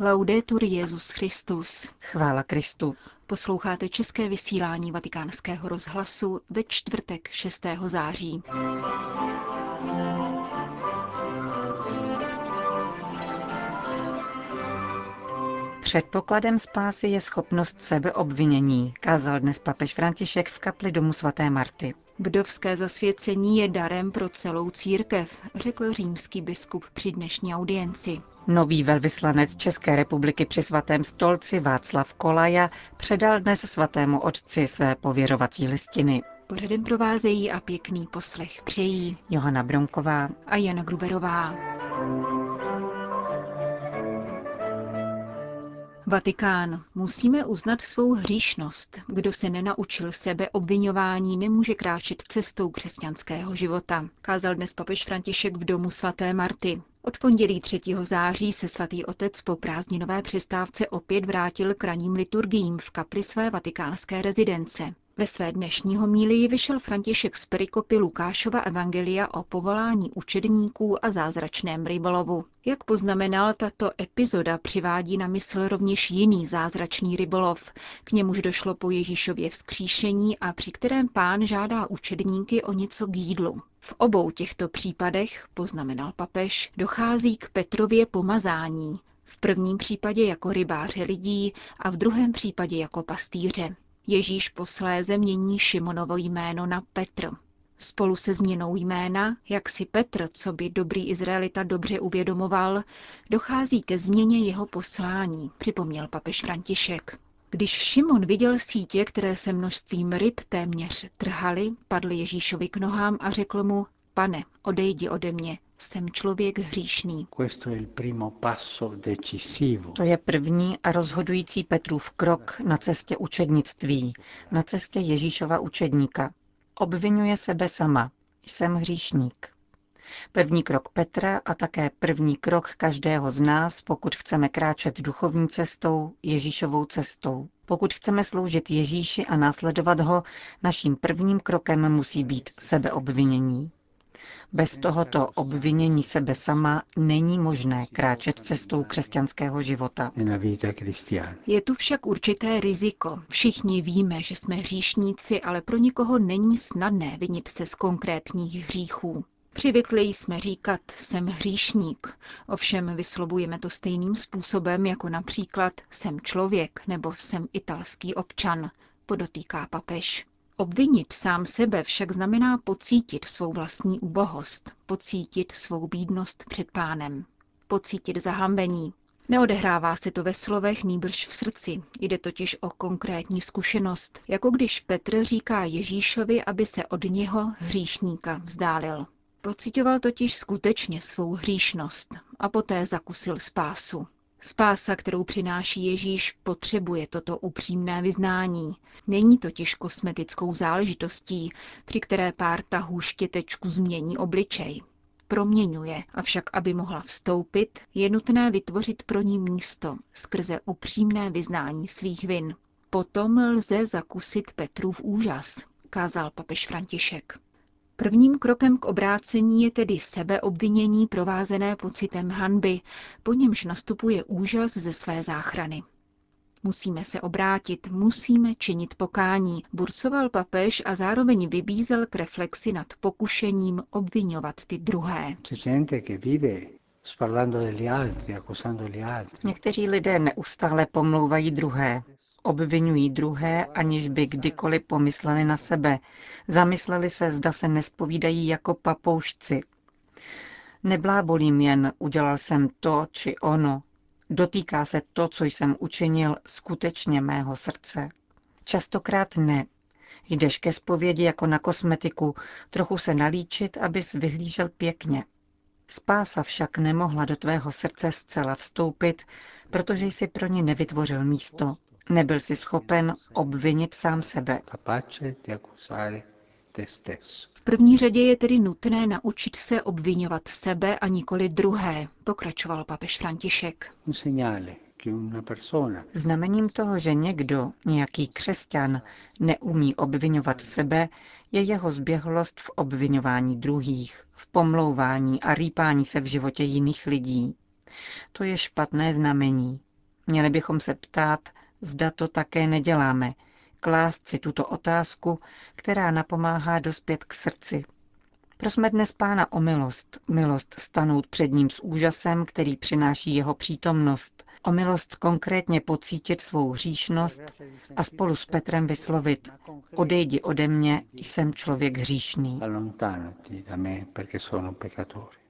Laudetur Jezus Christus. Chvála Kristu. Posloucháte české vysílání Vatikánského rozhlasu ve čtvrtek 6. září. Předpokladem spásy je schopnost sebeobvinění, kázal dnes papež František v kapli domu svaté Marty. Vdovské zasvěcení je darem pro celou církev, řekl římský biskup při dnešní audienci. Nový velvyslanec České republiky při svatém stolci Václav Kolaja předal dnes svatému otci své pověřovací listiny. Pořadem provázejí a pěkný poslech přejí Johana Bronková a Jana Gruberová. Vatikán. Musíme uznat svou hříšnost. Kdo se nenaučil sebe obvinování, nemůže kráčet cestou křesťanského života, kázal dnes papež František v domu svaté Marty. Od pondělí 3. září se svatý otec po prázdninové přestávce opět vrátil k raním liturgiím v kapli své vatikánské rezidence. Ve své dnešní homílii vyšel František z perikopy Lukášova evangelia o povolání učedníků a zázračném rybolovu. Jak poznamenal, tato epizoda přivádí na mysl rovněž jiný zázračný rybolov. K němuž došlo po Ježíšově vzkříšení a při kterém pán žádá učedníky o něco k jídlu. V obou těchto případech, poznamenal papež, dochází k Petrově pomazání. V prvním případě jako rybáře lidí a v druhém případě jako pastýře. Ježíš posléze mění Šimonovo jméno na Petr. Spolu se změnou jména, jak si Petr, co by dobrý Izraelita dobře uvědomoval, dochází ke změně jeho poslání, připomněl papež František. Když Šimon viděl sítě, které se množstvím ryb téměř trhaly, padl Ježíšovi k nohám a řekl mu, pane, odejdi ode mě, jsem člověk hříšný. To je první a rozhodující Petrův krok na cestě učednictví, na cestě Ježíšova učedníka. Obvinuje sebe sama. Jsem hříšník. První krok Petra a také první krok každého z nás, pokud chceme kráčet duchovní cestou, Ježíšovou cestou. Pokud chceme sloužit Ježíši a následovat ho, naším prvním krokem musí být sebeobvinění. Bez tohoto obvinění sebe sama není možné kráčet cestou křesťanského života. Je tu však určité riziko. Všichni víme, že jsme hříšníci, ale pro nikoho není snadné vinit se z konkrétních hříchů. Přivykli jsme říkat, jsem hříšník, ovšem vyslovujeme to stejným způsobem, jako například jsem člověk nebo jsem italský občan, podotýká papež. Obvinit sám sebe však znamená pocítit svou vlastní ubohost, pocítit svou bídnost před pánem, pocítit zahambení. Neodehrává se to ve slovech, nýbrž v srdci. Jde totiž o konkrétní zkušenost, jako když Petr říká Ježíšovi, aby se od něho hříšníka vzdálil. Pocitoval totiž skutečně svou hříšnost a poté zakusil spásu. Spása, kterou přináší Ježíš, potřebuje toto upřímné vyznání. Není totiž kosmetickou záležitostí, při které pár tahů štětečku změní obličej. Proměňuje, avšak aby mohla vstoupit, je nutné vytvořit pro ní místo skrze upřímné vyznání svých vin. Potom lze zakusit Petrův úžas, kázal papež František. Prvním krokem k obrácení je tedy sebeobvinění provázené pocitem hanby, po němž nastupuje úžas ze své záchrany. Musíme se obrátit, musíme činit pokání, burcoval papež a zároveň vybízel k reflexi nad pokušením obvinovat ty druhé. Někteří lidé neustále pomlouvají druhé, obvinují druhé, aniž by kdykoliv pomysleli na sebe. Zamysleli se, zda se nespovídají jako papoušci. Neblábolím jen, udělal jsem to či ono. Dotýká se to, co jsem učinil, skutečně mého srdce. Častokrát ne. Jdeš ke zpovědi jako na kosmetiku, trochu se nalíčit, abys vyhlížel pěkně. Spása však nemohla do tvého srdce zcela vstoupit, protože jsi pro ně nevytvořil místo. Nebyl si schopen obvinit sám sebe. V první řadě je tedy nutné naučit se obvinovat sebe a nikoli druhé, pokračoval papež František. Znamením toho, že někdo, nějaký křesťan, neumí obvinovat sebe, je jeho zběhlost v obvinování druhých, v pomlouvání a rýpání se v životě jiných lidí. To je špatné znamení. Měli bychom se ptát, zda to také neděláme, klást si tuto otázku, která napomáhá dospět k srdci. Prosme dnes pána o milost, milost stanout před ním s úžasem, který přináší jeho přítomnost, o milost konkrétně pocítit svou hříšnost a spolu s Petrem vyslovit odejdi ode mě, jsem člověk hříšný.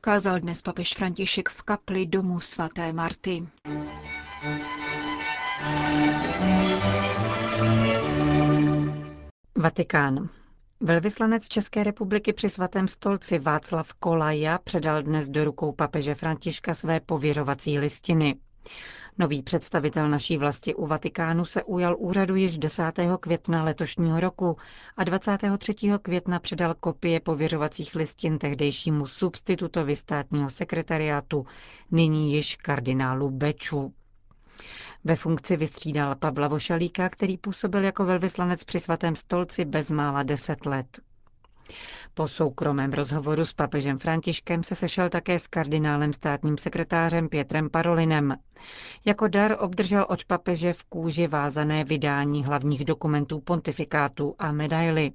Kázal dnes papež František v kapli domu svaté Marty. Vatikán. Velvyslanec České republiky při svatém stolci Václav Kolaja předal dnes do rukou papeže Františka své pověřovací listiny. Nový představitel naší vlasti u Vatikánu se ujal úřadu již 10. května letošního roku a 23. května předal kopie pověřovacích listin tehdejšímu substitutovi státního sekretariátu, nyní již kardinálu Beču. Ve funkci vystřídal Pavla Vošalíka, který působil jako velvyslanec při svatém stolci bezmála deset let. Po soukromém rozhovoru s papežem Františkem se sešel také s kardinálem státním sekretářem Pětrem Parolinem. Jako dar obdržel od papeže v kůži vázané vydání hlavních dokumentů pontifikátu a medaily.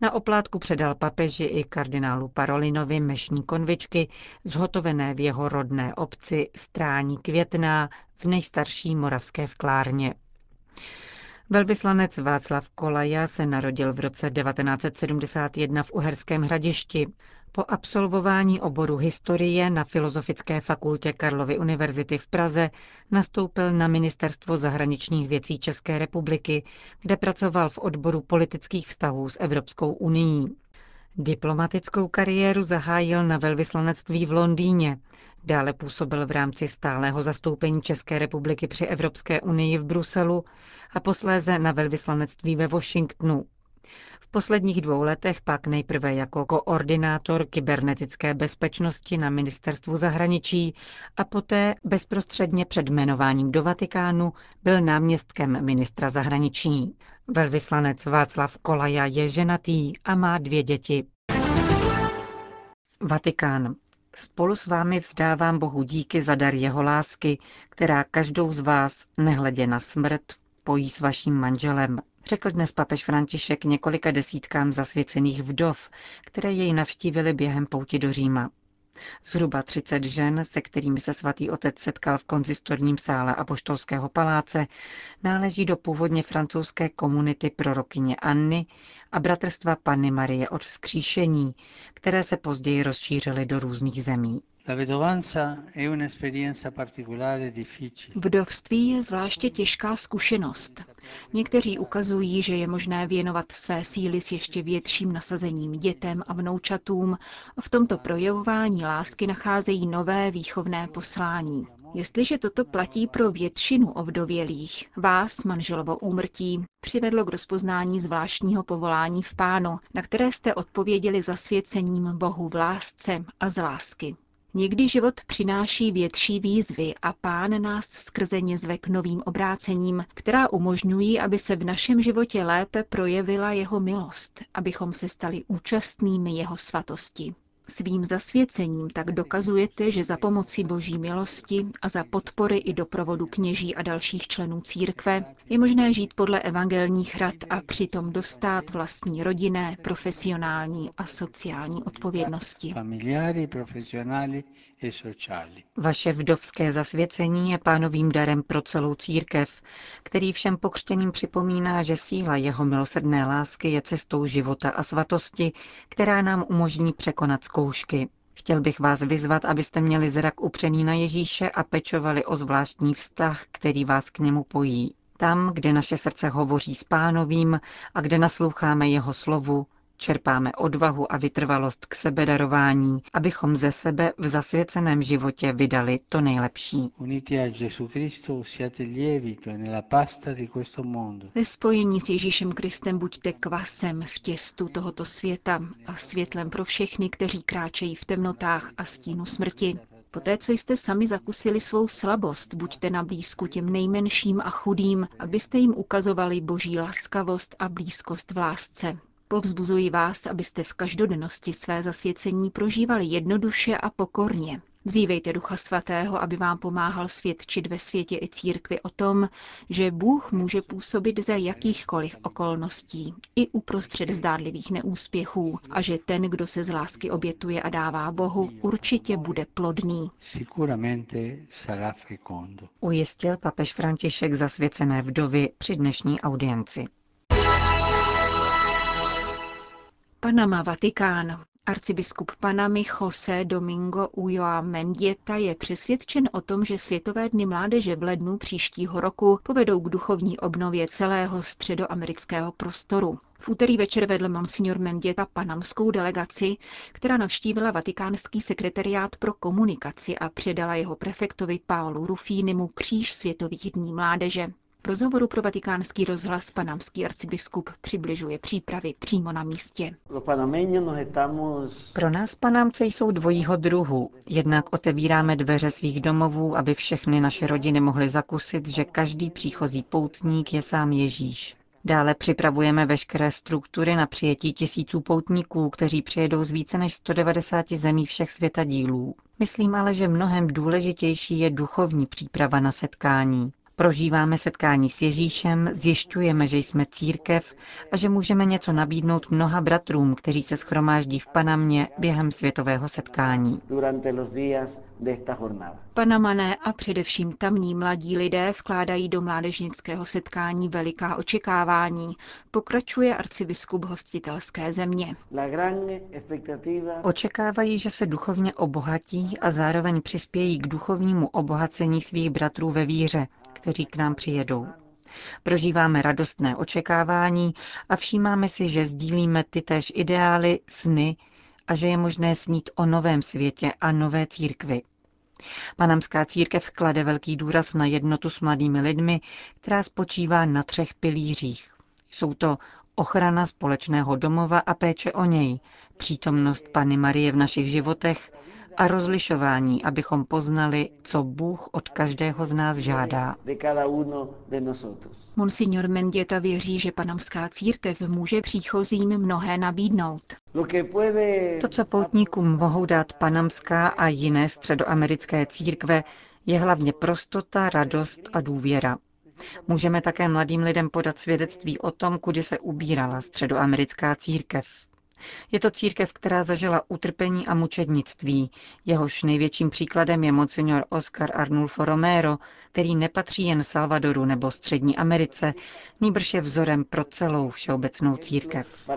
Na oplátku předal papeži i kardinálu Parolinovi mešní konvičky, zhotovené v jeho rodné obci Strání Květná v nejstarší moravské sklárně. Velvyslanec Václav Kolaja se narodil v roce 1971 v Uherském hradišti. Po absolvování oboru historie na Filozofické fakultě Karlovy univerzity v Praze nastoupil na Ministerstvo zahraničních věcí České republiky, kde pracoval v odboru politických vztahů s Evropskou unii. Diplomatickou kariéru zahájil na velvyslanectví v Londýně. Dále působil v rámci stálého zastoupení České republiky při Evropské unii v Bruselu a posléze na velvyslanectví ve Washingtonu. Posledních dvou letech pak nejprve jako koordinátor kybernetické bezpečnosti na ministerstvu zahraničí a poté bezprostředně před jmenováním do Vatikánu byl náměstkem ministra zahraničí. Velvyslanec Václav Kolaja je ženatý a má dvě děti. Vatikán. Spolu s vámi vzdávám Bohu díky za dar jeho lásky, která každou z vás, nehledě na smrt, pojí s vaším manželem, řekl dnes papež František několika desítkám zasvěcených vdov, které jej navštívili během pouti do Říma. Zhruba 30 žen, se kterými se svatý otec setkal v konzistorním sále Apoštolského paláce, náleží do původně francouzské komunity prorokyně Anny a bratrstva Panny Marie od vzkříšení, které se později rozšířily do různých zemí. Vdovství je zvláště těžká zkušenost. Někteří ukazují, že je možné věnovat své síly s ještě větším nasazením dětem a vnoučatům. V tomto projevování lásky nacházejí nové výchovné poslání. Jestliže toto platí pro většinu ovdovělých, vás, manželovo úmrtí, přivedlo k rozpoznání zvláštního povolání v pánu, na které jste odpověděli zasvěcením Bohu v lásce a z lásky. Někdy život přináší větší výzvy a pán nás skrze ně zve k novým obrácením, která umožňují, aby se v našem životě lépe projevila jeho milost, abychom se stali účastnými jeho svatosti. Svým zasvěcením tak dokazujete, že za pomoci boží milosti a za podpory i doprovodu kněží a dalších členů církve je možné žít podle evangelních rad a přitom dostat vlastní rodinné, profesionální a sociální odpovědnosti. Vaše vdovské zasvěcení je pánovým darem pro celou církev, který všem pokřtěným připomíná, že síla jeho milosrdné lásky je cestou života a svatosti, která nám umožní překonat zkoušky. Chtěl bych vás vyzvat, abyste měli zrak upřený na Ježíše a pečovali o zvláštní vztah, který vás k němu pojí. Tam, kde naše srdce hovoří s pánovým a kde nasloucháme jeho slovu, Čerpáme odvahu a vytrvalost k sebedarování, abychom ze sebe v zasvěceném životě vydali to nejlepší. Ve spojení s Ježíšem Kristem buďte kvasem v těstu tohoto světa a světlem pro všechny, kteří kráčejí v temnotách a stínu smrti. Poté, co jste sami zakusili svou slabost, buďte na blízku těm nejmenším a chudým, abyste jim ukazovali boží laskavost a blízkost v lásce. Povzbuzuji vás, abyste v každodennosti své zasvěcení prožívali jednoduše a pokorně. Vzívejte Ducha Svatého, aby vám pomáhal svědčit ve světě i církvi o tom, že Bůh může působit za jakýchkoliv okolností, i uprostřed zdádlivých neúspěchů, a že ten, kdo se z lásky obětuje a dává Bohu, určitě bude plodný. Ujistil papež František zasvěcené vdovy při dnešní audienci. Panama Vatikán. Arcibiskup Panamy José Domingo Ulloa Mendieta je přesvědčen o tom, že Světové dny mládeže v lednu příštího roku povedou k duchovní obnově celého středoamerického prostoru. V úterý večer vedl monsignor Mendieta panamskou delegaci, která navštívila vatikánský sekretariát pro komunikaci a předala jeho prefektovi Paulu Rufínimu kříž Světových dní mládeže. V rozhovoru pro vatikánský rozhlas panamský arcibiskup přibližuje přípravy přímo na místě. Pro nás panámce jsou dvojího druhu. Jednak otevíráme dveře svých domovů, aby všechny naše rodiny mohly zakusit, že každý příchozí poutník je sám Ježíš. Dále připravujeme veškeré struktury na přijetí tisíců poutníků, kteří přijedou z více než 190 zemí všech světa dílů. Myslím ale, že mnohem důležitější je duchovní příprava na setkání. Prožíváme setkání s Ježíšem, zjišťujeme, že jsme církev a že můžeme něco nabídnout mnoha bratrům, kteří se schromáždí v Panamě během světového setkání. Panamané a především tamní mladí lidé vkládají do mládežnického setkání veliká očekávání, pokračuje arcibiskup hostitelské země. Očekávají, že se duchovně obohatí a zároveň přispějí k duchovnímu obohacení svých bratrů ve víře, kteří k nám přijedou. Prožíváme radostné očekávání a všímáme si, že sdílíme ty též ideály, sny a že je možné snít o novém světě a nové církvi. Panamská církev klade velký důraz na jednotu s mladými lidmi, která spočívá na třech pilířích. Jsou to ochrana společného domova a péče o něj, přítomnost Pany Marie v našich životech a rozlišování, abychom poznali, co Bůh od každého z nás žádá. Monsignor Mendieta věří, že panamská církev může příchozím mnohé nabídnout. To, co poutníkům mohou dát panamská a jiné středoamerické církve, je hlavně prostota, radost a důvěra. Můžeme také mladým lidem podat svědectví o tom, kudy se ubírala středoamerická církev. Je to církev, která zažila utrpení a mučednictví. Jehož největším příkladem je monsignor Oscar Arnulfo Romero, který nepatří jen Salvadoru nebo Střední Americe, nýbrž je vzorem pro celou všeobecnou církev.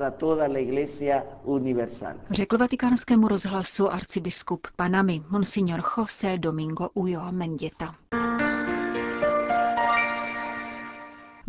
Řekl vatikánskému rozhlasu arcibiskup Panamy, monsignor José Domingo Ujo Mendieta.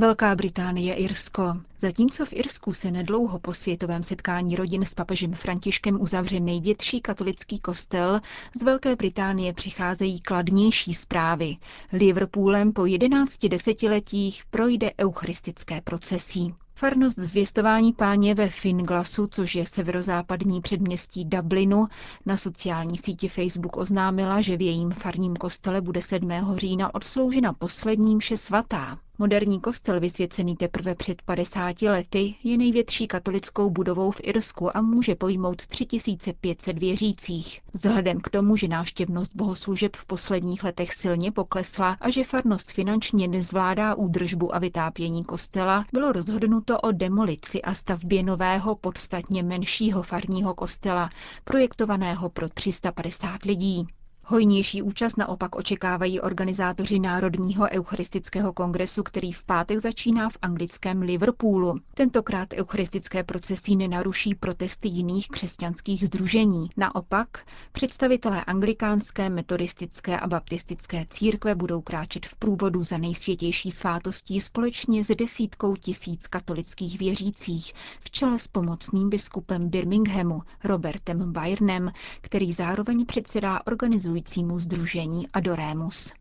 Velká Británie, Irsko. Zatímco v Irsku se nedlouho po světovém setkání rodin s papežem Františkem uzavře největší katolický kostel, z Velké Británie přicházejí kladnější zprávy. Liverpoolem po 11 desetiletích projde eucharistické procesí. Farnost zvěstování páně ve Finglasu, což je severozápadní předměstí Dublinu, na sociální síti Facebook oznámila, že v jejím farním kostele bude 7. října odsloužena poslední mše svatá. Moderní kostel, vysvěcený teprve před 50 lety, je největší katolickou budovou v Irsku a může pojmout 3500 věřících. Vzhledem k tomu, že návštěvnost bohoslužeb v posledních letech silně poklesla a že farnost finančně nezvládá údržbu a vytápění kostela, bylo rozhodnuto o demolici a stavbě nového, podstatně menšího farního kostela, projektovaného pro 350 lidí. Hojnější účast naopak očekávají organizátoři Národního eucharistického kongresu, který v pátek začíná v anglickém Liverpoolu. Tentokrát eucharistické procesy nenaruší protesty jiných křesťanských združení. Naopak, představitelé anglikánské, metodistické a baptistické církve budou kráčet v průvodu za nejsvětější svátostí společně s desítkou tisíc katolických věřících v čele s pomocným biskupem Birminghamu Robertem Byrnem, který zároveň předsedá organizující organizujícímu združení Adoremus.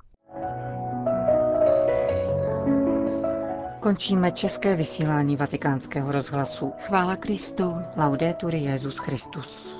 Končíme české vysílání vatikánského rozhlasu. Chvála Kristu. Laudetur Jezus Christus.